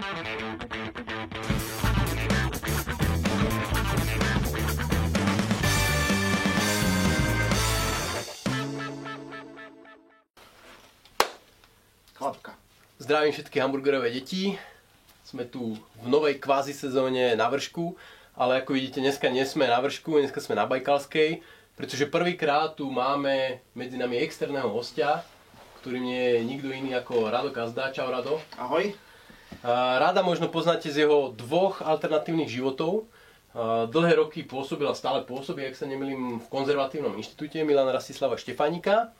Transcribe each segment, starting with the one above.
Klapka. Zdravím všetky hamburgerové deti. Sme tu v novej kvázi sezóne na vršku, ale ako vidíte, dneska nie sme na vršku, dneska sme na Bajkalskej, pretože prvýkrát tu máme medzi nami externého hostia, ktorým je nikto iný ako Rado Kazda. Čau Rado. Ahoj. A Rada možno poznáte z jeho dvoch alternatívnych životov. Dlhé roky pôsobil a stále pôsobí, ak sa nemýlim, v konzervatívnom inštitúte Milana Rastislava Štefánika.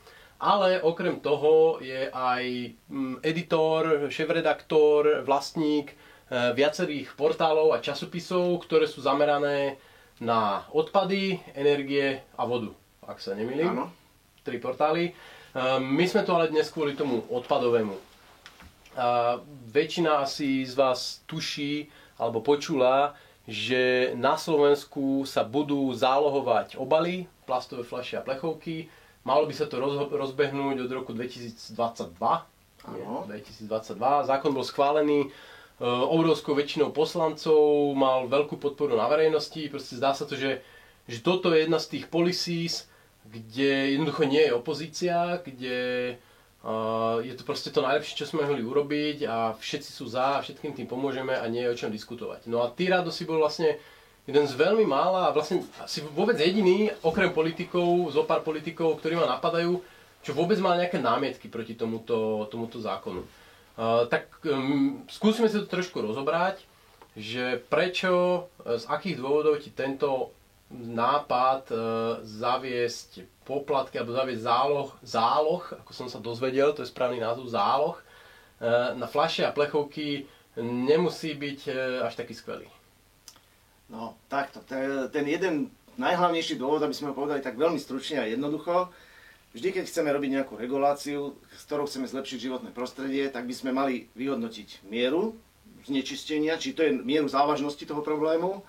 Ale okrem toho je aj mm, editor, šéf-redaktor, vlastník e, viacerých portálov a časopisov, ktoré sú zamerané na odpady, energie a vodu, ak sa nemýlim. Áno. Tri portály. E, My sme tu ale dnes kvôli tomu odpadovému. A väčšina asi z vás tuší alebo počula, že na Slovensku sa budú zálohovať obaly, plastové fľaše a plechovky. Malo by sa to rozbehnúť od roku 2022. Nie, Áno. 2022. Zákon bol schválený e, obrovskou väčšinou poslancov, mal veľkú podporu na verejnosti. Proste zdá sa to, že, že toto je jedna z tých policies, kde jednoducho nie je opozícia, kde je to proste to najlepšie, čo sme mohli urobiť a všetci sú za a všetkým tým pomôžeme a nie je o čom diskutovať. No a ty, Rado, si bol vlastne jeden z veľmi mála a vlastne asi vôbec jediný, okrem politikov, zo pár politikov, ktorí ma napadajú, čo vôbec mal nejaké námietky proti tomuto, tomuto zákonu. Uh, tak um, skúsime si to trošku rozobrať, že prečo, z akých dôvodov ti tento nápad e, zaviesť poplatky alebo zaviesť záloh, záloh, ako som sa dozvedel, to je správny názov, záloh, e, na fľaše a plechovky nemusí byť e, až taký skvelý. No, takto. Ten jeden najhlavnejší dôvod, aby sme ho povedali tak veľmi stručne a jednoducho, vždy, keď chceme robiť nejakú reguláciu, s ktorou chceme zlepšiť životné prostredie, tak by sme mali vyhodnotiť mieru znečistenia, či to je mieru závažnosti toho problému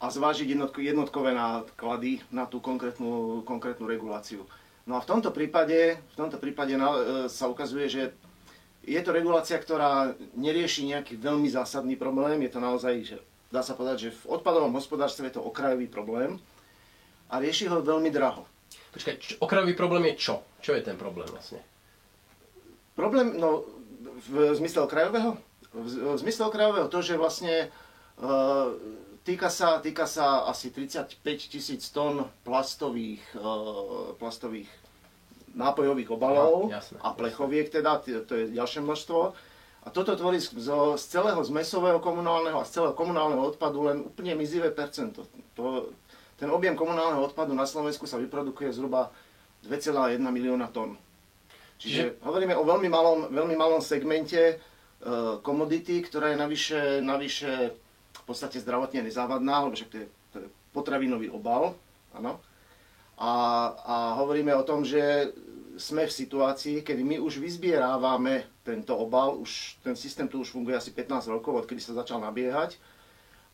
a zvážiť jednotko, jednotkové náklady na tú konkrétnu, konkrétnu reguláciu. No a v tomto prípade, v tomto prípade na, e, sa ukazuje, že je to regulácia, ktorá nerieši nejaký veľmi zásadný problém. Je to naozaj, že dá sa povedať, že v odpadovom hospodárstve je to okrajový problém a rieši ho veľmi draho. Počkaj, č- okrajový problém je čo? Čo je ten problém vlastne? Problém, no, v zmysle okrajového? V, v zmysle okrajového to, že vlastne e, týka, sa, týka sa asi 35 tisíc tón plastových, e, plastových nápojových obalov Aha, jasné. a plechoviek teda, t- to je ďalšie množstvo. A toto tvorí z, z celého zmesového komunálneho a z celého komunálneho odpadu len úplne mizivé percento. To, ten objem komunálneho odpadu na Slovensku sa vyprodukuje zhruba 2,1 milióna tón. Čiže hovoríme o veľmi malom, veľmi malom segmente e, komodity, ktorá je navyše, navyše podstate zdravotne nezávadná, lebo však to je, to je potravinový obal. Áno. A, a hovoríme o tom, že sme v situácii, kedy my už vyzbierávame tento obal, už, ten systém tu už funguje asi 15 rokov, odkedy sa začal nabiehať.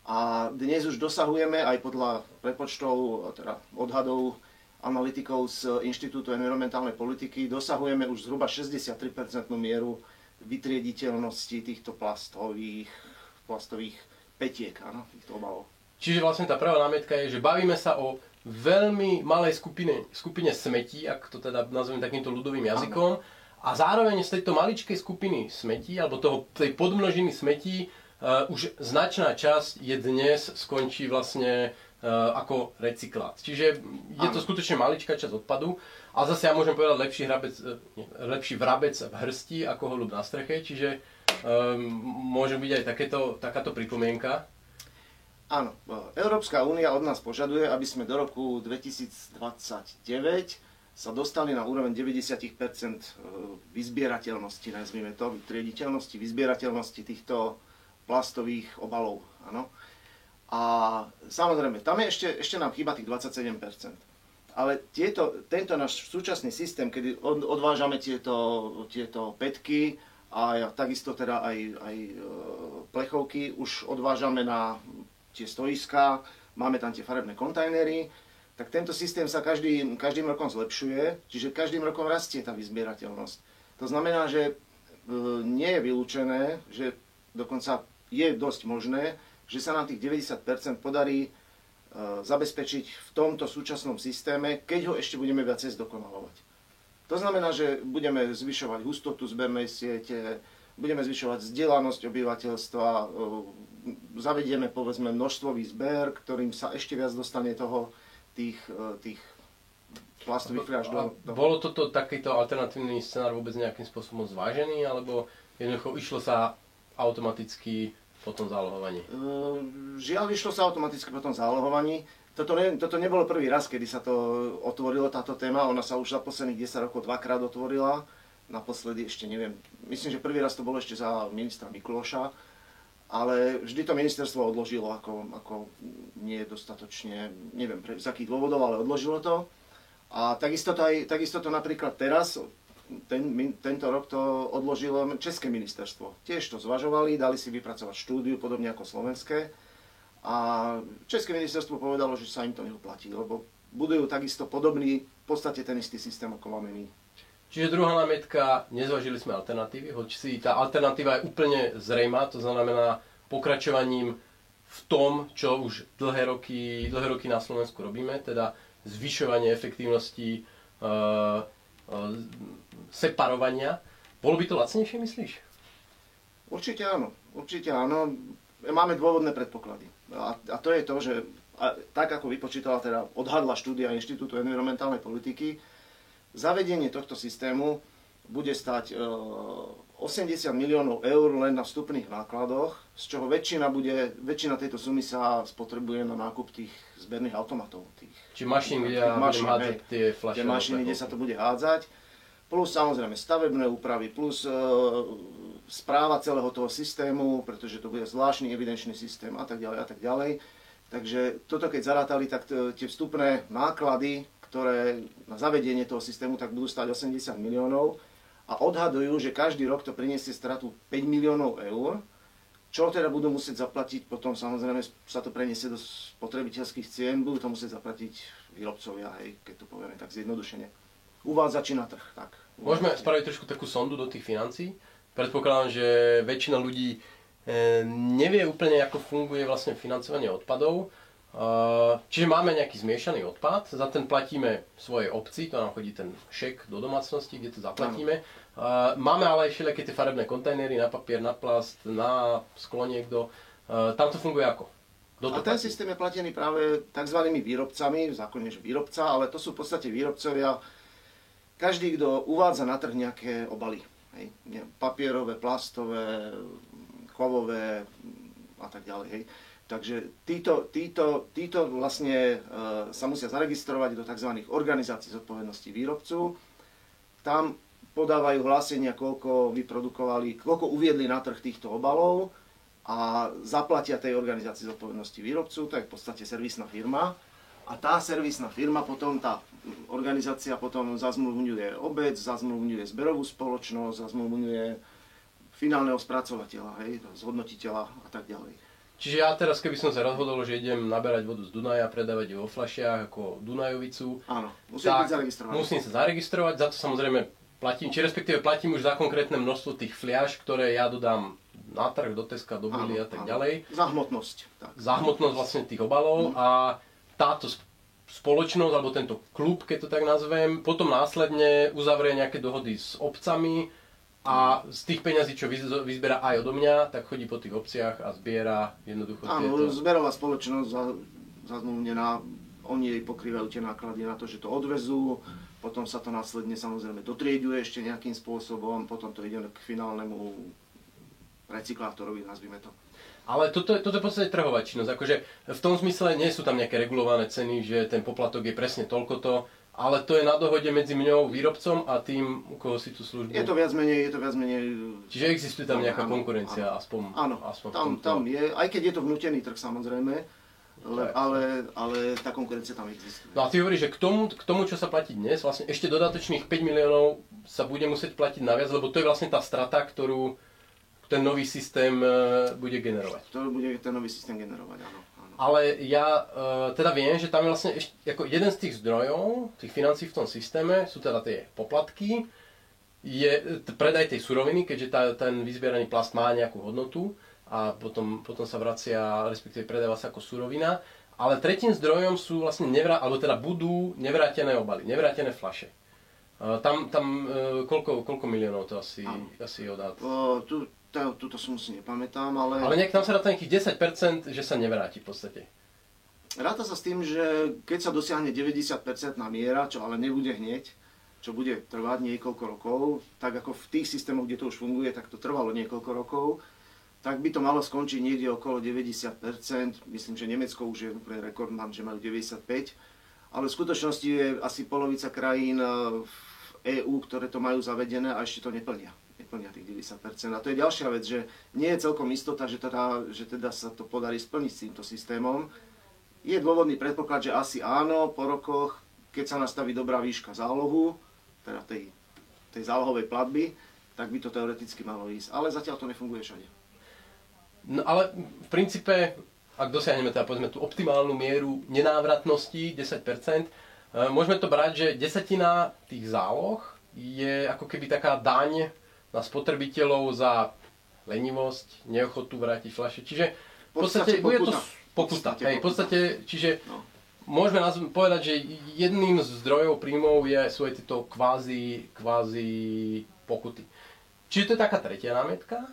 A dnes už dosahujeme aj podľa prepočtov, teda odhadov analytikov z Inštitútu environmentálnej politiky, dosahujeme už zhruba 63% mieru vytriediteľnosti týchto plastových, plastových petiek, áno, týchto obalov. Čiže vlastne tá prvá námietka je, že bavíme sa o veľmi malej skupine, skupine smetí, ak to teda nazvem takýmto ľudovým jazykom, a zároveň z tejto maličkej skupiny smetí, alebo toho, tej podmnožiny smetí, uh, už značná časť je dnes skončí vlastne uh, ako recyklát. Čiže je to Áno. skutočne maličká časť odpadu. A zase ja môžem povedať lepší, hrabec, eh, nie, lepší vrabec v hrsti ako holub na streche, čiže môže byť aj takéto, takáto pripomienka. Áno, Európska únia od nás požaduje, aby sme do roku 2029 sa dostali na úroveň 90% vyzbierateľnosti, nazvime to, triediteľnosti, vyzbierateľnosti týchto plastových obalov. Áno. A samozrejme, tam je ešte, ešte nám chýba tých 27%. Ale tieto, tento náš súčasný systém, kedy od, odvážame tieto, tieto petky a takisto teda aj, aj e, plechovky, už odvážame na tie stoiská, máme tam tie farebné kontajnery, tak tento systém sa každý, každým rokom zlepšuje, čiže každým rokom rastie tá vyzbierateľnosť. To znamená, že e, nie je vylúčené, že dokonca je dosť možné, že sa nám tých 90% podarí e, zabezpečiť v tomto súčasnom systéme, keď ho ešte budeme viacej zdokonalovať. To znamená, že budeme zvyšovať hustotu zbernej siete, budeme zvyšovať vzdelanosť obyvateľstva, e, zavedieme povedzme množstvový zber, ktorým sa ešte viac dostane toho, tých, e, tých plastových fľaš do, do... Bolo toto takýto alternatívny scenár vôbec nejakým spôsobom zvážený, alebo jednoducho išlo sa automaticky po tom zálohovaní? Uh, žiaľ, išlo sa automaticky po tom zálohovaní. Toto, ne, toto nebolo prvý raz, kedy sa to otvorilo, táto téma. Ona sa už za posledných 10 rokov dvakrát otvorila. Naposledy ešte neviem, myslím, že prvý raz to bolo ešte za ministra Mikloša. Ale vždy to ministerstvo odložilo ako, ako nie dostatočne, neviem pre, z akých dôvodov, ale odložilo to. A takisto to, aj, takisto to napríklad teraz, ten, tento rok to odložilo České ministerstvo. Tiež to zvažovali, dali si vypracovať štúdiu, podobne ako slovenské. A České ministerstvo povedalo, že sa im to neoplatí, lebo budujú takisto podobný, v podstate ten istý systém, ako máme my. Čiže druhá námietka, nezvažili sme alternatívy, hoď si tá alternatíva je úplne zrejmá, to znamená pokračovaním v tom, čo už dlhé roky, dlhé roky na Slovensku robíme, teda zvyšovanie efektívnosti, uh, uh, separovania. Bolo by to lacnejšie, myslíš? Určite áno, určite áno. Máme dôvodné predpoklady. A, a to je to, že a, tak ako vypočítala, teda odhadla štúdia Inštitútu environmentálnej politiky, zavedenie tohto systému bude stať e, 80 miliónov eur len na vstupných nákladoch, z čoho väčšina, bude, väčšina tejto sumy sa spotrebuje na nákup tých zberných automatov. Tých, Či mašín, kde mašín, hádzať tie fľaše. Tie mašiny, kde sa to bude hádzať plus samozrejme stavebné úpravy, plus e, správa celého toho systému, pretože to bude zvláštny evidenčný systém a tak ďalej a tak ďalej. Takže toto keď zarátali, tak tie vstupné náklady, ktoré na zavedenie toho systému, tak budú stať 80 miliónov a odhadujú, že každý rok to priniesie stratu 5 miliónov eur, čo teda budú musieť zaplatiť, potom samozrejme sa to preniesie do spotrebiteľských cien, budú to musieť zaplatiť výrobcovia, hej, keď to povieme tak zjednodušene uvádzači na trh. Tak. Môžeme spraviť trošku takú sondu do tých financí. Predpokladám, že väčšina ľudí e, nevie úplne, ako funguje vlastne financovanie odpadov. E, čiže máme nejaký zmiešaný odpad, za ten platíme svojej obci, to nám chodí ten šek do domácnosti, kde to zaplatíme. Ano. E, máme ale aj všelijaké tie farebné kontajnery na papier, na plast, na sklo niekto. Tam to funguje ako? Kto a ten platí? systém je platený práve tzv. výrobcami, v zákone, že výrobca, ale to sú v podstate výrobcovia každý, kto uvádza na trh nejaké obaly, hej, papierové, plastové, kovové a tak ďalej, hej. Takže títo, títo, títo vlastne e, sa musia zaregistrovať do tzv. organizácií zodpovednosti výrobcu. Tam podávajú hlásenia, koľko vyprodukovali, koľko uviedli na trh týchto obalov a zaplatia tej organizácii zodpovednosti výrobcu, to je v podstate servisná firma. A tá servisná firma potom, tá organizácia potom zazmluvňuje obec, zazmluvňuje zberovú spoločnosť, zazmluvňuje finálneho spracovateľa, hej, zhodnotiteľa a tak ďalej. Čiže ja teraz, keby som sa rozhodol, že idem naberať vodu z Dunaja, predávať ju vo fľašiach ako Dunajovicu, Áno, musím byť zaregistrovaný. Musím sa zaregistrovať, za to samozrejme platím, či respektíve platím už za konkrétne množstvo tých fľaš, ktoré ja dodám na trh, do Teska, do Billy a tak áno. ďalej. Za hmotnosť. Tak. Za hmotnosť vlastne tých obalov mm. a táto spoločnosť, alebo tento klub, keď to tak nazvem, potom následne uzavrie nejaké dohody s obcami a z tých peňazí, čo vyzberá aj odo mňa, tak chodí po tých obciach a zbiera jednoducho Áno, tieto... zberová spoločnosť zazmluvnená, oni jej pokrývajú tie náklady na to, že to odvezú, potom sa to následne samozrejme dotrieďuje ešte nejakým spôsobom, potom to ide k finálnemu recyklátorovi, nazvime to. Ale toto, toto je v podstate trhová činnosť. Akože v tom zmysle nie sú tam nejaké regulované ceny, že ten poplatok je presne toľkoto, ale to je na dohode medzi mňou, výrobcom a tým, u koho si tú službu... Je to viac menej, je to viac menej... Čiže existuje tam nejaká áno, konkurencia, áno, aspoň, áno, aspoň tam, tam je, aj keď je to vnútený trh samozrejme, ale, ale, ale tá konkurencia tam existuje. No a ty hovoríš, že k tomu, k tomu, čo sa platí dnes, vlastne ešte dodatočných 5 miliónov sa bude musieť platiť naviac, lebo to je vlastne tá strata, ktorú ten nový systém e, bude generovať. To bude ten nový systém generovať, áno. Ale ja uh, teda viem, že tam je vlastne ešte, ako jeden z tých zdrojov, tých financí v tom systéme, sú teda tie poplatky, je predaj tej suroviny, keďže tá, ten vyzbieraný plast má nejakú hodnotu a potom, potom sa vracia, respektíve predáva sa ako surovina. Ale tretím zdrojom sú vlastne, nevrá, alebo teda budú nevrátené obaly, nevrátené flaše. Uh, tam, tam uh, koľko, koľko miliónov to asi, asi je odhad? Uh, tu, to, túto som si nepamätám, ale... Ale nejak tam sa ráta nejakých 10%, že sa nevráti v podstate. Ráta sa s tým, že keď sa dosiahne 90% miera, čo ale nebude hneď, čo bude trvať niekoľko rokov, tak ako v tých systémoch, kde to už funguje, tak to trvalo niekoľko rokov, tak by to malo skončiť niekde okolo 90%. Myslím, že Nemecko už je úplne rekordman, že majú 95%. Ale v skutočnosti je asi polovica krajín eh, v EÚ, ktoré to majú zavedené a ešte to neplnia. Neplnia tých 90%. A to je ďalšia vec, že nie je celkom istota, že teda, že teda sa to podarí splniť s týmto systémom. Je dôvodný predpoklad, že asi áno, po rokoch, keď sa nastaví dobrá výška zálohu, teda tej, tej zálohovej platby, tak by to teoreticky malo ísť. Ale zatiaľ to nefunguje všade. No ale v princípe, ak dosiahneme teda povedzme tú optimálnu mieru nenávratnosti, 10%, e, môžeme to brať, že desatina tých záloh je ako keby taká daň na spotrebiteľov za lenivosť, neochotu vrátiť fľaše. Čiže v podstate, bude to pokuta. Hej, v podstate, čiže no môžeme povedať, že jedným z zdrojov príjmov je, sú aj tieto kvázi, kvázi pokuty. Čiže to je taká tretia námietka,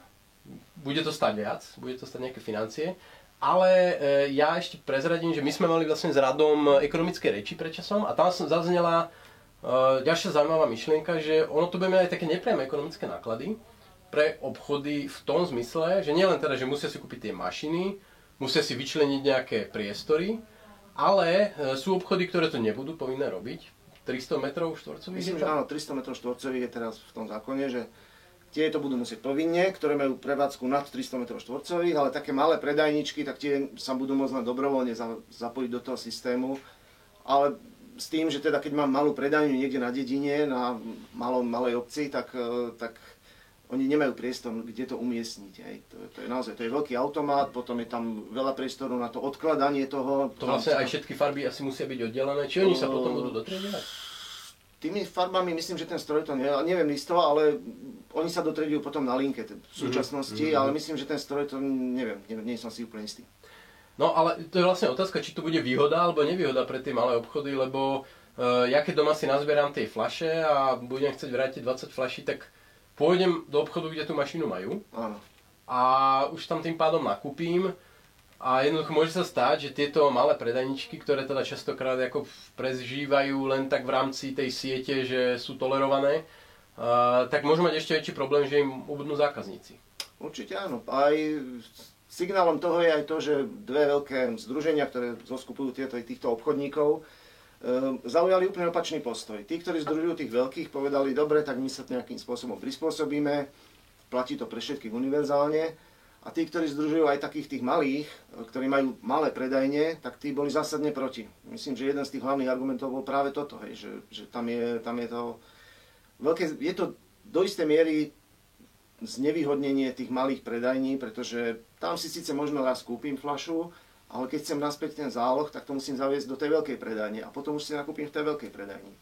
bude to stať viac, bude to stať nejaké financie, ale e, ja ešte prezradím, že my sme mali vlastne s radom ekonomické reči pred časom a tam zaznela e, ďalšia zaujímavá myšlienka, že ono tu bude mať aj také nepriame ekonomické náklady pre obchody v tom zmysle, že nielen teda, že musia si kúpiť tie mašiny, musia si vyčleniť nejaké priestory, ale e, sú obchody, ktoré to nebudú povinné robiť. 300 metrov štvorcových? Myslím, že áno, 300 metrov štvorcových je teraz v tom zákone, že tie to budú musieť povinne, ktoré majú prevádzku nad 300 metrov štvorcových, ale také malé predajničky, tak tie sa budú môcť len dobrovoľne zapojiť do toho systému. Ale s tým, že teda keď mám malú predajňu niekde na dedine, na malom, malej obci, tak, e, tak oni nemajú priestor, kde to umiestniť. Hej. To, to je naozaj, to je veľký automat, potom je tam veľa priestoru na to odkladanie toho. To vlastne aj všetky farby asi musia byť oddelené, či oni sa potom budú dotriedovať? Tými farbami myslím, že ten stroj to ne, neviem isto, ale oni sa dotriedujú potom na linke v súčasnosti, mm-hmm. ale myslím, že ten stroj to neviem, nie, nie som si úplne istý. No ale to je vlastne otázka, či to bude výhoda alebo nevýhoda pre tie malé obchody, lebo uh, ja keď doma si nazbieram tie flaše a budem chcieť vrátiť 20 flaší, tak pôjdem do obchodu, kde tú mašinu majú Áno. a už tam tým pádom nakúpim a jednoducho môže sa stať, že tieto malé predajničky, ktoré teda častokrát ako prežívajú len tak v rámci tej siete, že sú tolerované, uh, tak môžu mať ešte väčší problém, že im ubudnú zákazníci. Určite áno. Aj signálom toho je aj to, že dve veľké združenia, ktoré zoskupujú tieto, týchto obchodníkov, Ehm, zaujali úplne opačný postoj. Tí, ktorí združujú tých veľkých, povedali, dobre, tak my sa nejakým spôsobom prispôsobíme, platí to pre všetkých univerzálne. A tí, ktorí združujú aj takých tých malých, ktorí majú malé predajne, tak tí boli zásadne proti. Myslím, že jeden z tých hlavných argumentov bol práve toto, hej, že, že tam, je, tam je to veľké, je to do istej miery znevýhodnenie tých malých predajní, pretože tam si síce možno raz kúpim flašu, ale keď chcem naspäť ten záloh, tak to musím zaviesť do tej veľkej predajne a potom už si nakúpim v tej veľkej predajni.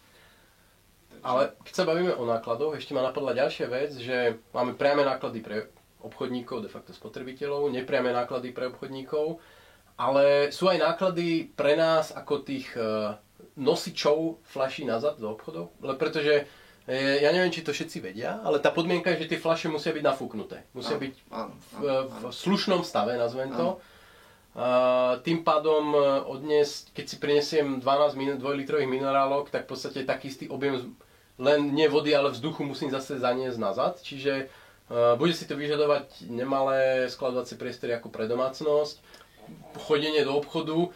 Ale keď sa bavíme o nákladoch, ešte ma napadla ďalšia vec, že máme priame náklady pre obchodníkov, de facto spotrebiteľov, nepriame náklady pre obchodníkov, ale sú aj náklady pre nás ako tých e, nosičov flaší nazad do obchodov, pretože ja neviem, či to všetci vedia, ale tá podmienka je, že tie flaše musia byť nafúknuté. Musia byť v, v slušnom stave, nazvem to. Tým pádom e, odnes, keď si prinesiem 12 2-litrových minerálok, tak v podstate taký istý objem len nie vody, ale vzduchu musím zase zaniesť nazad. Čiže uh, bude si to vyžadovať nemalé skladovacie priestory ako pre domácnosť, chodenie do obchodu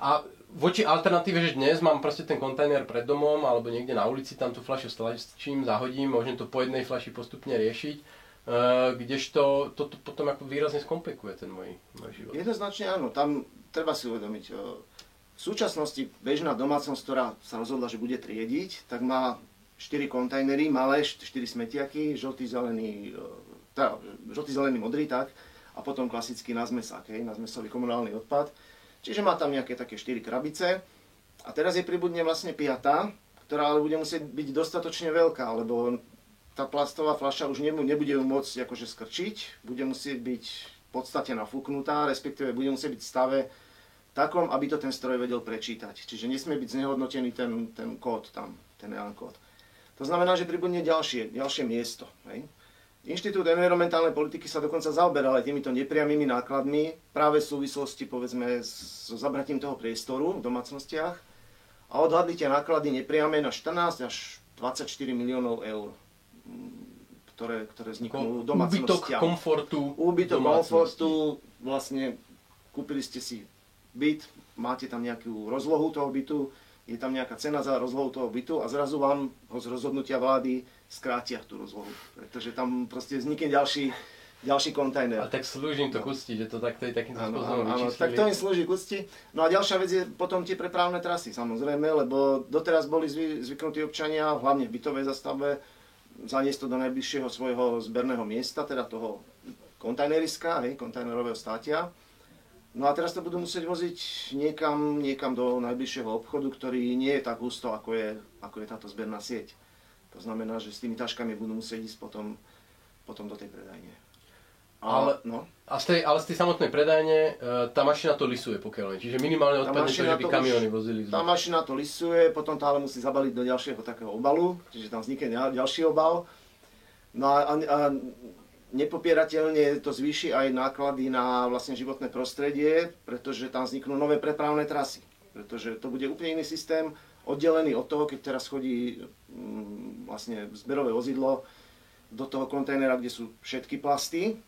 a voči alternatíve, že dnes mám proste ten kontajner pred domom alebo niekde na ulici, tam tú fľašu stlačím, zahodím, môžem to po jednej fľaši postupne riešiť Uh, kdežto to, to potom ako výrazne skomplikuje ten môj, môj život. Jednoznačne áno, tam treba si uvedomiť, uh, v súčasnosti bežná domácnosť, ktorá sa rozhodla, že bude triediť, tak má 4 kontajnery, malé 4 smetiaky, žltý, zelený, uh, teda, žltý, zelený, modrý, tak, a potom klasický nazmesák, hej, nazmesový komunálny odpad. Čiže má tam nejaké také 4 krabice. A teraz je pribudne vlastne piata, ktorá ale bude musieť byť dostatočne veľká, lebo tá plastová fľaša už nebude ju môcť akože skrčiť, bude musieť byť podstate nafúknutá, respektíve bude musieť byť v stave takom, aby to ten stroj vedel prečítať. Čiže nesmie byť znehodnotený ten, ten kód tam, ten EAN kód. To znamená, že pribudne ďalšie, ďalšie miesto. Hej. Inštitút environmentálnej politiky sa dokonca zaoberal aj týmito nepriamými nákladmi práve v súvislosti povedzme so zabratím toho priestoru v domácnostiach a odhadli tie náklady nepriame na 14 až 24 miliónov eur, ktoré, ktoré vzniknú v domácnostiach. Úbytok komfortu. Úbytok komfortu, vlastne kúpili ste si byt, máte tam nejakú rozlohu toho bytu, je tam nejaká cena za rozlohu toho bytu a zrazu vám ho z rozhodnutia vlády skrátia tú rozlohu, pretože tam proste vznikne ďalší, ďalší kontajner. A tak slúži im to no. kusti, že to takto je takýmto spôsobom áno, tak to im slúži kusti. No a ďalšia vec je potom tie prepravné trasy, samozrejme, lebo doteraz boli zvy, zvyknutí občania, hlavne v bytovej zastavbe, zaniesť to do najbližšieho svojho zberného miesta, teda toho kontajneriska, hej, kontajnerového státia. No a teraz to budú musieť voziť niekam, niekam do najbližšieho obchodu, ktorý nie je tak husto, ako je, ako je táto zberná sieť. To znamená, že s tými taškami budú musieť ísť potom, potom do tej predajne. A, ale, no? a z tej, ale z tej samotnej predajne e, tá mašina to lisuje, pokiaľ Čiže minimálne odpadne to, že by kamiony vozili. Tá mašina to lisuje, potom to ale musí zabaliť do ďalšieho takého obalu, čiže tam vznikne ďalší obal. No a, a, a nepopierateľne to zvýši aj náklady na vlastne životné prostredie, pretože tam vzniknú nové prepravné trasy. Pretože to bude úplne iný systém, oddelený od toho, keď teraz chodí mm, vlastne zberové vozidlo do toho kontajnera, kde sú všetky plasty.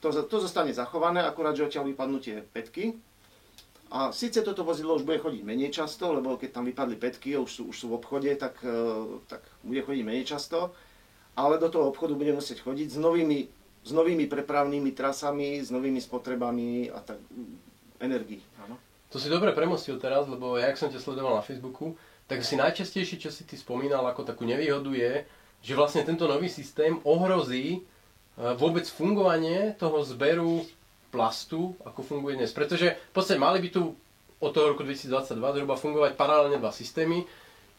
To, to zostane zachované, akurát, že odtiaľ vypadnú tie petky. A síce toto vozidlo už bude chodiť menej často, lebo keď tam vypadli petky už sú, už sú v obchode, tak, e, tak bude chodiť menej často ale do toho obchodu bude musieť chodiť s novými, s novými prepravnými trasami, s novými spotrebami a tak energii. Áno. To si dobre premostil teraz, lebo ja, ak som ťa sledoval na Facebooku, tak si najčastejšie, čo si ty spomínal ako takú nevýhodu je, že vlastne tento nový systém ohrozí e, vôbec fungovanie toho zberu plastu, ako funguje dnes. Pretože v podstate mali by tu od toho roku 2022 zhruba fungovať paralelne dva systémy.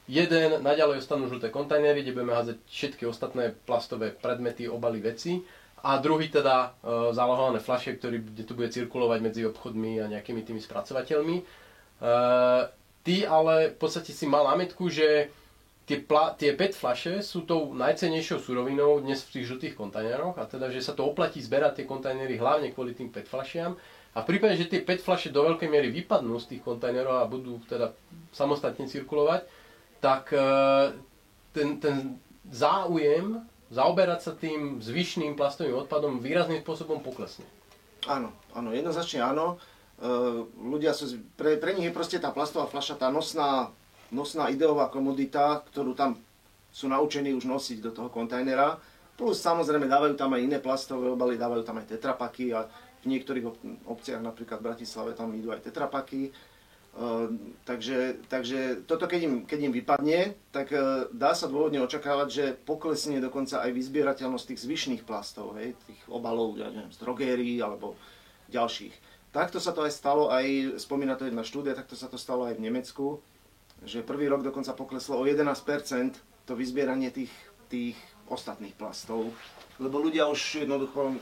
Jeden, naďalej ostanú žlté kontajnery, kde budeme hádzať všetky ostatné plastové predmety, obaly, veci. A druhý teda e, zálohované fľaše, ktorý, kde tu bude cirkulovať medzi obchodmi a nejakými tými spracovateľmi. E, ty ale v podstate si mal námietku, že tie, pla, tie PET fľaše sú tou najcenejšou surovinou dnes v tých žltých kontajneroch a teda, že sa to oplatí zberať tie kontajnery hlavne kvôli tým PET fľašiam. A v prípade, že tie PET fľaše do veľkej miery vypadnú z tých kontajnerov a budú teda samostatne cirkulovať, tak e, ten, ten záujem zaoberať sa tým zvyšným plastovým odpadom výrazným spôsobom poklesne. Áno, áno, jednoznačne áno. E, ľudia sú, pre, pre nich je proste tá plastová fľaša tá nosná, nosná ideová komodita, ktorú tam sú naučení už nosiť do toho kontajnera. Plus samozrejme dávajú tam aj iné plastové obaly, dávajú tam aj tetrapaky a v niektorých obciach, napríklad v Bratislave, tam idú aj tetrapaky. Ehm, takže, takže toto keď im, keď im vypadne, tak e, dá sa dôvodne očakávať, že poklesne dokonca aj vyzbierateľnosť tých zvyšných plastov, hej, tých obalov, ja neviem, z drogérií alebo ďalších. Takto sa to aj stalo, aj spomína to jedna štúdia, takto sa to stalo aj v Nemecku, že prvý rok dokonca pokleslo o 11% to vyzbieranie tých, tých ostatných plastov, lebo ľudia už jednoducho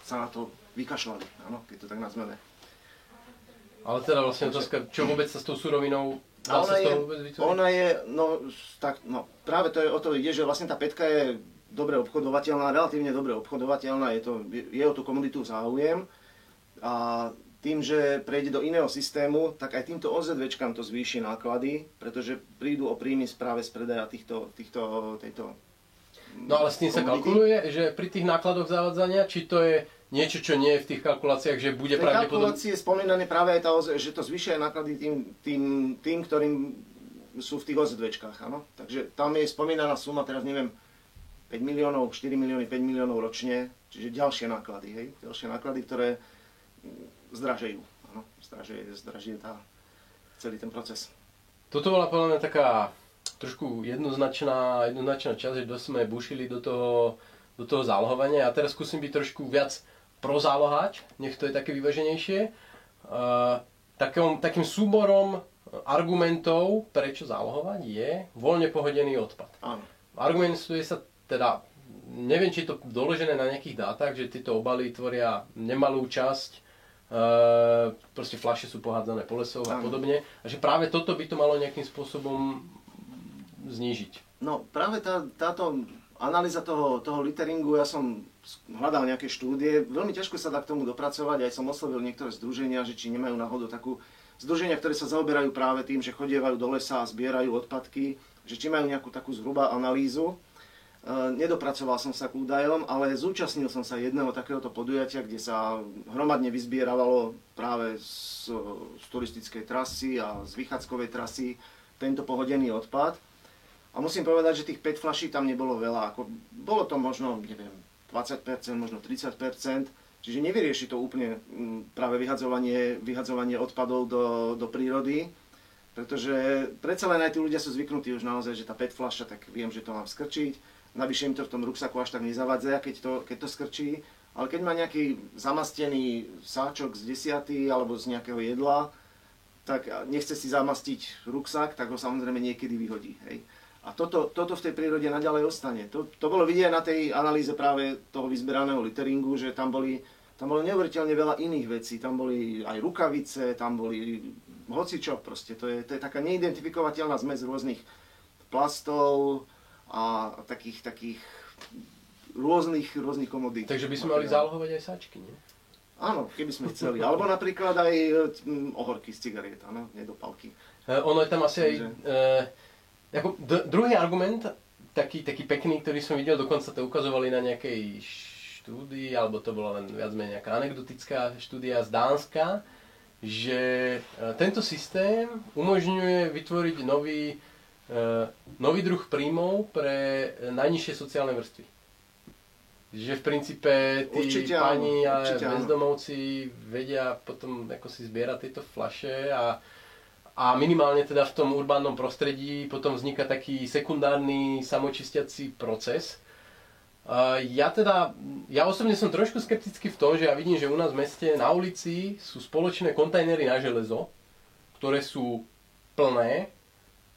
sa na to vykašľali, áno, keď to tak nazveme. Ale teda vlastne otázka, čo vôbec sa s tou surovinou Dá ona, je, ona je, no, tak, no, práve to je o to ide, že vlastne tá petka je dobre obchodovateľná, relatívne dobre obchodovateľná, je, to, je o tú komunitu záujem a tým, že prejde do iného systému, tak aj týmto OZVčkám to zvýši náklady, pretože prídu o príjmy práve z predaja týchto, týchto, tejto No ale s tým komunity. sa kalkuluje, že pri tých nákladoch zavádzania, či to je niečo, čo nie je v tých kalkuláciách, že bude pravdepodobne... kalkulácie je spomínané práve aj tá, že to zvyšuje náklady tým, tým, tým, ktorým sú v tých OZVčkách, áno. Takže tam je spomínaná suma, teraz neviem, 5 miliónov, 4 milióny, 5 miliónov ročne, čiže ďalšie náklady, hej, ďalšie náklady, ktoré zdražejú, áno, zdražuje, zdražuje tá, celý ten proces. Toto bola podľa mňa taká trošku jednoznačná, jednoznačná časť, že sme bušili do toho, do toho zálohovania a teraz skúsim byť trošku viac prozálohať, nech to je také vyvaženejšie. Uh, takým, takým súborom argumentov, prečo zálohovať, je voľne pohodený odpad. Áno. Argumentuje sa teda neviem, či je to doložené na nejakých dátach, že tieto obaly tvoria nemalú časť e, proste fľaše sú pohádzané po lesoch a podobne. A že práve toto by to malo nejakým spôsobom znížiť. No práve tá, táto analýza toho, toho litteringu, ja som hľadal nejaké štúdie, veľmi ťažko sa dá k tomu dopracovať, aj som oslovil niektoré združenia, že či nemajú náhodou takú združenia, ktoré sa zaoberajú práve tým, že chodievajú do lesa a zbierajú odpadky, že či majú nejakú takú zhruba analýzu. E, nedopracoval som sa k údajom, ale zúčastnil som sa jedného takéhoto podujatia, kde sa hromadne vyzbieravalo práve z, z turistickej trasy a z vychádzkovej trasy tento pohodený odpad. A musím povedať, že tých 5 flaší tam nebolo veľa. Ako, bolo to možno, neviem, 20%, možno 30%, čiže nevyrieši to úplne práve vyhadzovanie, vyhadzovanie odpadov do, do prírody, pretože predsa len aj tí ľudia sú zvyknutí už naozaj, že tá 5 flaša, tak viem, že to mám skrčiť, navyše im to v tom ruksaku až tak nezavadza, keď to, keď to skrčí. Ale keď má nejaký zamastený sáčok z desiaty alebo z nejakého jedla, tak nechce si zamastiť ruksak, tak ho samozrejme niekedy vyhodí. Hej. A toto, toto v tej prírode naďalej ostane. To, to bolo vidieť na tej analýze práve toho vyzberaného litteringu, že tam boli, tam bolo neuveriteľne veľa iných vecí. Tam boli aj rukavice, tam boli hocičo proste. To je, to je taká neidentifikovateľná zmes rôznych plastov, a takých, takých rôznych, rôznych komodít. Takže by sme mali zálohovať aj sáčky, nie? Áno, keby sme chceli. Alebo napríklad aj mm, ohorky z cigariet, áno, nedopalky. Uh, ono je tam asi aj... Uh, ako d- druhý argument, taký, taký pekný, ktorý som videl, dokonca to ukazovali na nejakej štúdii, alebo to bola len viac menej nejaká anekdotická štúdia z Dánska, že uh, tento systém umožňuje vytvoriť nový E, nový druh príjmov pre najnižšie sociálne vrstvy. Že v princípe tí určite pani a bezdomovci vedia potom ako si zbierať tieto flaše a, a minimálne teda v tom urbánnom prostredí potom vzniká taký sekundárny samočistiací proces. Uh, ja teda, ja osobne som trošku skeptický v tom, že ja vidím, že u nás v meste na ulici sú spoločné kontajnery na železo, ktoré sú plné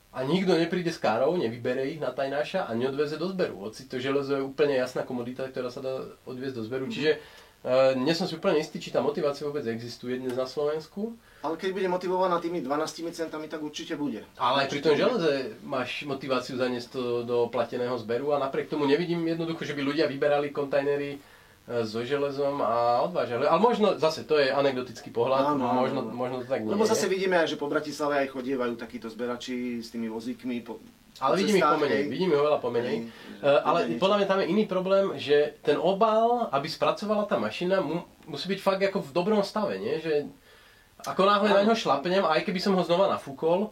a nikto nepríde s károu, nevybere ich na tajnáša a neodveze do zberu. Hoci to železo je úplne jasná komodita, ktorá sa dá odviezť do zberu. Čiže uh, nie som si úplne istý, či tá motivácia vôbec existuje dnes na Slovensku. Ale keď bude motivovaná tými 12 centami, tak určite bude. Ale aj pri tom železe máš motiváciu zaniesť to do plateného zberu a napriek tomu nevidím jednoducho, že by ľudia vyberali kontajnery so železom a odvážali. Ale možno, zase, to je anekdotický pohľad, áno, možno, áno. možno to tak nie Lebo zase vidíme že po Bratislave aj chodievajú takíto zberači s tými vozíkmi. Po, ale po vidím ich pomenej, vidím ich oveľa pomenej. Uh, ale niečo. podľa mňa tam je iný problém, že ten obal, aby spracovala tá mašina, mu, musí byť fakt ako v dobrom stave, nie? Že ako náhle na ňo šlapnem, aj keby som ho znova nafúkol,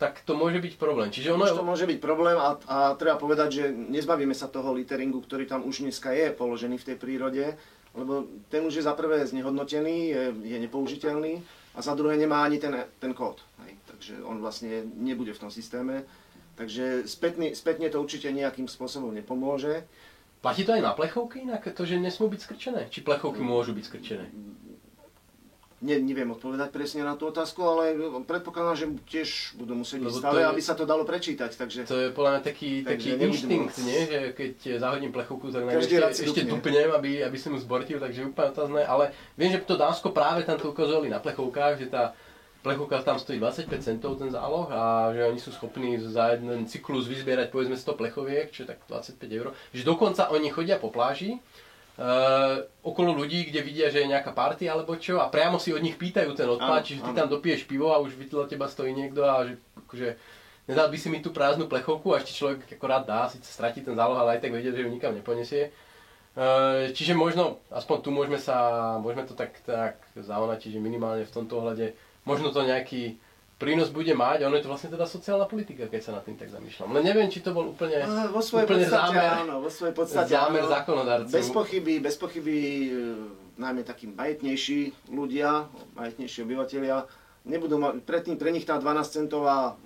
tak to môže byť problém. Čiže ono už to môže byť problém a, a treba povedať, že nezbavíme sa toho litteringu, ktorý tam už dneska je položený v tej prírode, lebo ten už je za prvé znehodnotený, je, je nepoužiteľný a za druhé nemá ani ten, ten kód. Hej. Takže on vlastne nebude v tom systéme. Takže spätne, spätne to určite nejakým spôsobom nepomôže. Platí to aj na plechovky inak, to, že nesmú byť skrčené? Či plechovky môžu byť skrčené? Ne, neviem odpovedať presne na tú otázku, ale predpokladám, že tiež budú musieť byť stále, aby sa to dalo prečítať. Takže, to je podľa mňa taký, taký inštinkt, nie? že keď zahodím plechovku, tak na ešte, ešte dupnem, aby, aby som ju zbortil, takže úplne otázne. Ale viem, že to Dánsko práve tam to ukazovali na plechovkách, že tá plechovka tam stojí 25 centov ten záloh a že oni sú schopní za jeden cyklus vyzbierať povedzme 100 plechoviek, čo je tak 25 eur. Že dokonca oni chodia po pláži okolo ľudí, kde vidia, že je nejaká party alebo čo a priamo si od nich pýtajú ten odpad, čiže ty tam dopiješ pivo a už vedľa teba stojí niekto a že akože nedal by si mi tú prázdnu plechovku a ešte človek akorát dá, síce stratí ten záloh, ale aj tak vedie, že ju nikam neponiesie. Uh, čiže možno, aspoň tu môžeme sa, môžeme to tak, tak zaonať, čiže minimálne v tomto ohľade, možno to nejaký prínos bude mať. Ono je to vlastne teda sociálna politika, keď sa nad tým tak zamýšľam. Len neviem, či to bol úplne, vo svojej úplne podstate, zámer, áno, vo svojej podstate, zámer áno. Bez pochyby, bez pochyby, e, najmä takí majetnejší ľudia, majetnejší obyvateľia, nebudú mať, predtým pre nich tá 12 centová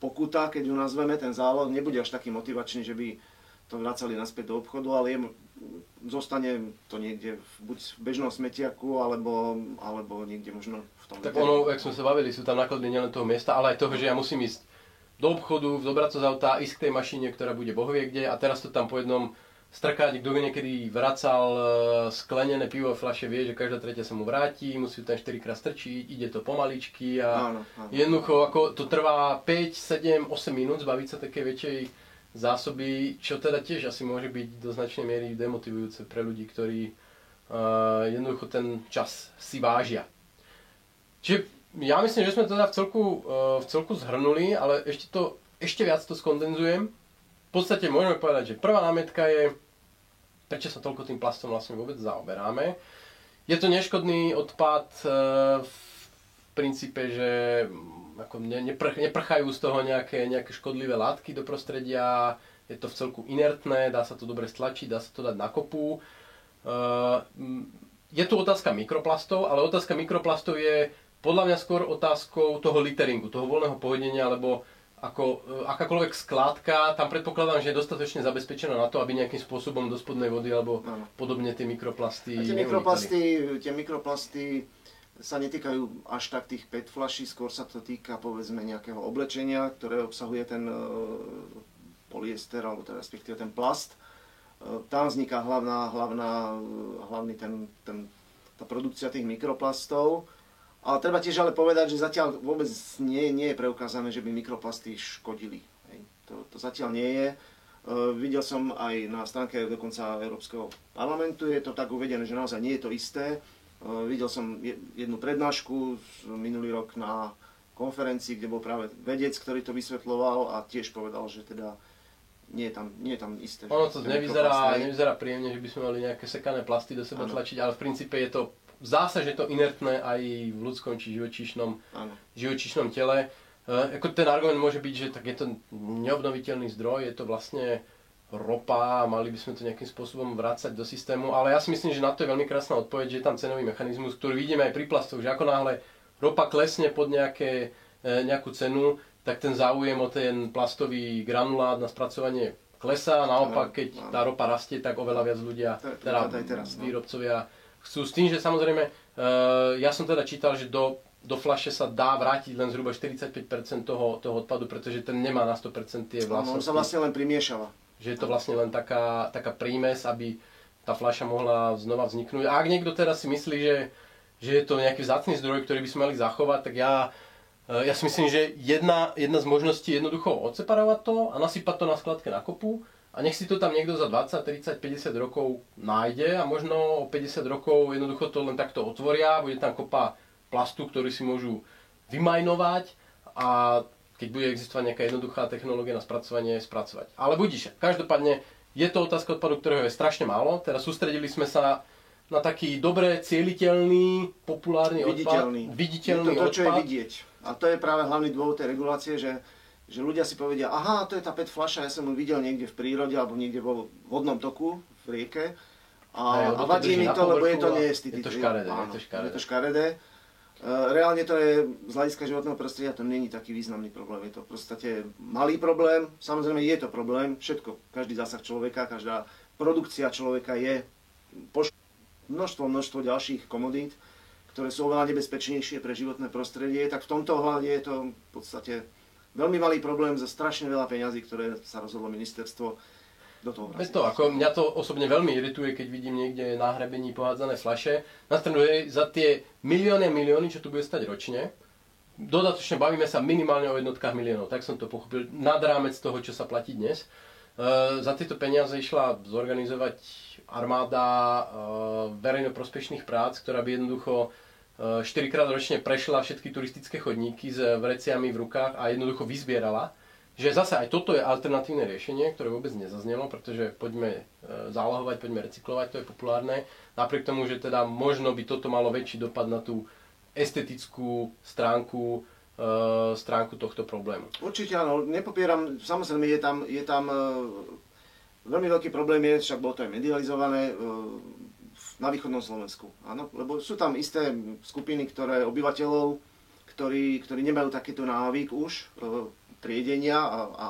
pokuta, keď ju nazveme, ten záloh, nebude až taký motivačný, že by to vracali naspäť do obchodu, ale je, zostane to niekde buď v bežnom smetiaku, alebo, alebo niekde možno v tom... Tak ono, jak sme sa bavili, sú tam náklady nielen toho miesta, ale aj toho, že ja musím ísť do obchodu, zobrať to z auta, ísť k tej mašine, ktorá bude bohvie kde a teraz to tam po jednom strkať, kto niekedy vracal e, sklenené pivo v fľaše, vie, že každá tretia sa mu vráti, musí tam 4 krát strčiť, ide to pomaličky a áno, áno. jednoducho ako to trvá 5, 7, 8 minút zbaviť sa také väčšej zásoby, čo teda tiež asi môže byť do značnej miery demotivujúce pre ľudí, ktorí uh, jednoducho ten čas si vážia. Čiže ja myslím, že sme teda v celku, uh, v celku zhrnuli, ale ešte, to, ešte viac to skondenzujem. V podstate môžeme povedať, že prvá námetka je, prečo sa toľko tým plastom vlastne vôbec zaoberáme. Je to neškodný odpad uh, v princípe, že ako ne, neprch, neprchajú z toho nejaké, nejaké škodlivé látky do prostredia, je to v celku inertné, dá sa to dobre stlačiť, dá sa to dať na kopu. Uh, je tu otázka mikroplastov, ale otázka mikroplastov je podľa mňa skôr otázkou toho literingu, toho voľného pohodenia, lebo ako uh, akákoľvek skládka, tam predpokladám, že je dostatočne zabezpečená na to, aby nejakým spôsobom do spodnej vody alebo ano. podobne tie mikroplasty... A tie mikroplasty, tie mikroplasty sa netýkajú až tak tých PET flaší, skôr sa to týka povedzme nejakého oblečenia, ktoré obsahuje ten e, polyester, alebo teda respektíve ten plast. E, tam vzniká hlavná, hlavná, hlavný ten, ten, tá produkcia tých mikroplastov. Ale treba tiež ale povedať, že zatiaľ vôbec nie, nie je preukázané, že by mikroplasty škodili. Hej. To, to zatiaľ nie je. Videl som aj na stránke dokonca Európskeho parlamentu, je to tak uvedené, že naozaj nie je to isté. Eh, videl som jednu prednášku minulý rok na konferencii, kde bol práve vedec, ktorý to vysvetloval a tiež povedal, že teda nie je tam, nie je tam isté. Ono to nevyzerá, nevyzerá príjemne, že by sme mali nejaké sekané plasty do seba ano. tlačiť, ale v princípe je to, zdá sa, že je to inertné aj v ľudskom či živočíšnom, živočíšnom tele. E, ako ten argument môže byť, že tak je to neobnoviteľný zdroj, je to vlastne ropa a mali by sme to nejakým spôsobom vrácať do systému, ale ja si myslím, že na to je veľmi krásna odpoveď, že je tam cenový mechanizmus, ktorý vidíme aj pri plastoch, že ako náhle ropa klesne pod nejaké, e, nejakú cenu, tak ten záujem o ten plastový granulát na spracovanie klesá, naopak keď tá ropa rastie, tak oveľa viac ľudia, teda no. výrobcovia chcú s tým, že samozrejme, e, ja som teda čítal, že do do flaše sa dá vrátiť len zhruba 45% toho, toho odpadu, pretože ten nemá na 100% tie vlastnosti. On sa vlastne len primiešava že je to vlastne len taká, taká prímes, aby tá fľaša mohla znova vzniknúť. A ak niekto teraz si myslí, že, že je to nejaký vzácný zdroj, ktorý by sme mali zachovať, tak ja, eh, ja si myslím, že jedna, jedna z možností je jednoducho odseparovať to a nasypať to na skladke na kopu a nech si to tam niekto za 20, 30, 50 rokov nájde a možno o 50 rokov jednoducho to len takto otvoria, bude tam kopa plastu, ktorý si môžu vymajnovať a keď bude existovať nejaká jednoduchá technológia na spracovanie, spracovať. Ale budíš, každopádne je to otázka odpadu, ktorého je strašne málo. Teraz sústredili sme sa na taký dobre cieliteľný, populárny viditeľný. odpad. Viditeľný. Je to to, čo je vidieť. A to je práve hlavný dôvod tej regulácie, že, že ľudia si povedia, aha, to je tá PET fľaša, ja som ju videl niekde v prírode alebo niekde vo vodnom toku, v rieke. A, a vadí mi to, lebo je to neestetické. Je to škaredé. je to škaredé. Je to škaredé. Eh, reálne to je z hľadiska životného prostredia, to není taký významný problém. Je to v podstate malý problém, samozrejme je to problém, všetko, každý zásah človeka, každá produkcia človeka je poš- množstvo, množstvo ďalších komodít, ktoré sú oveľa nebezpečnejšie pre životné prostredie, tak v tomto ohľade je to v podstate veľmi malý problém za strašne veľa peňazí, ktoré sa rozhodlo ministerstvo do toho Bez toho, ako mňa to osobne veľmi irituje, keď vidím niekde na hrebení pohádzané flaše. Na stranu za tie milióny a milióny, čo tu bude stať ročne, dodatočne bavíme sa minimálne o jednotkách miliónov, tak som to pochopil, nad rámec toho, čo sa platí dnes. E, za tieto peniaze išla zorganizovať armáda e, verejnoprospešných prác, ktorá by jednoducho 4 e, krát ročne prešla všetky turistické chodníky s vreciami v rukách a jednoducho vyzbierala že zase aj toto je alternatívne riešenie, ktoré vôbec nezaznelo, pretože poďme e, zálohovať, poďme recyklovať, to je populárne. Napriek tomu, že teda možno by toto malo väčší dopad na tú estetickú stránku, e, stránku tohto problému. Určite áno, nepopieram, samozrejme je tam, je tam e, veľmi veľký problém je, však bolo to aj medializované, na východnom Slovensku. Áno, lebo sú tam isté skupiny, ktoré obyvateľov, ktorí, ktorí nemajú takýto návyk už, triedenia a, a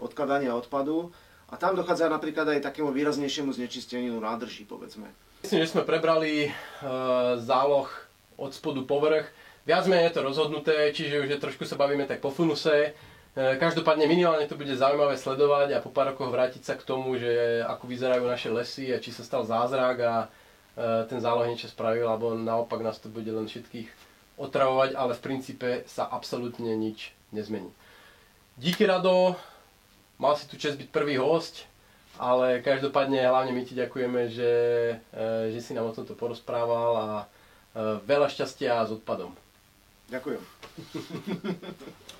odkladania odpadu. A tam dochádza napríklad aj takému výraznejšiemu znečisteniu nádrží, povedzme. Myslím, že sme prebrali e, záloh od spodu povrch. Viac menej je to rozhodnuté, čiže už je trošku sa bavíme tak po funuse. Každopádne minimálne to bude zaujímavé sledovať a po pár rokoch vrátiť sa k tomu, že ako vyzerajú naše lesy a či sa stal zázrak a ten záloh niečo spravil, alebo naopak nás to bude len všetkých otravovať, ale v princípe sa absolútne nič nezmení. Díky Rado, mal si tu čest byť prvý host, ale každopádne hlavne my ti ďakujeme, že, že si nám o tomto porozprával a veľa šťastia s odpadom. Ďakujem.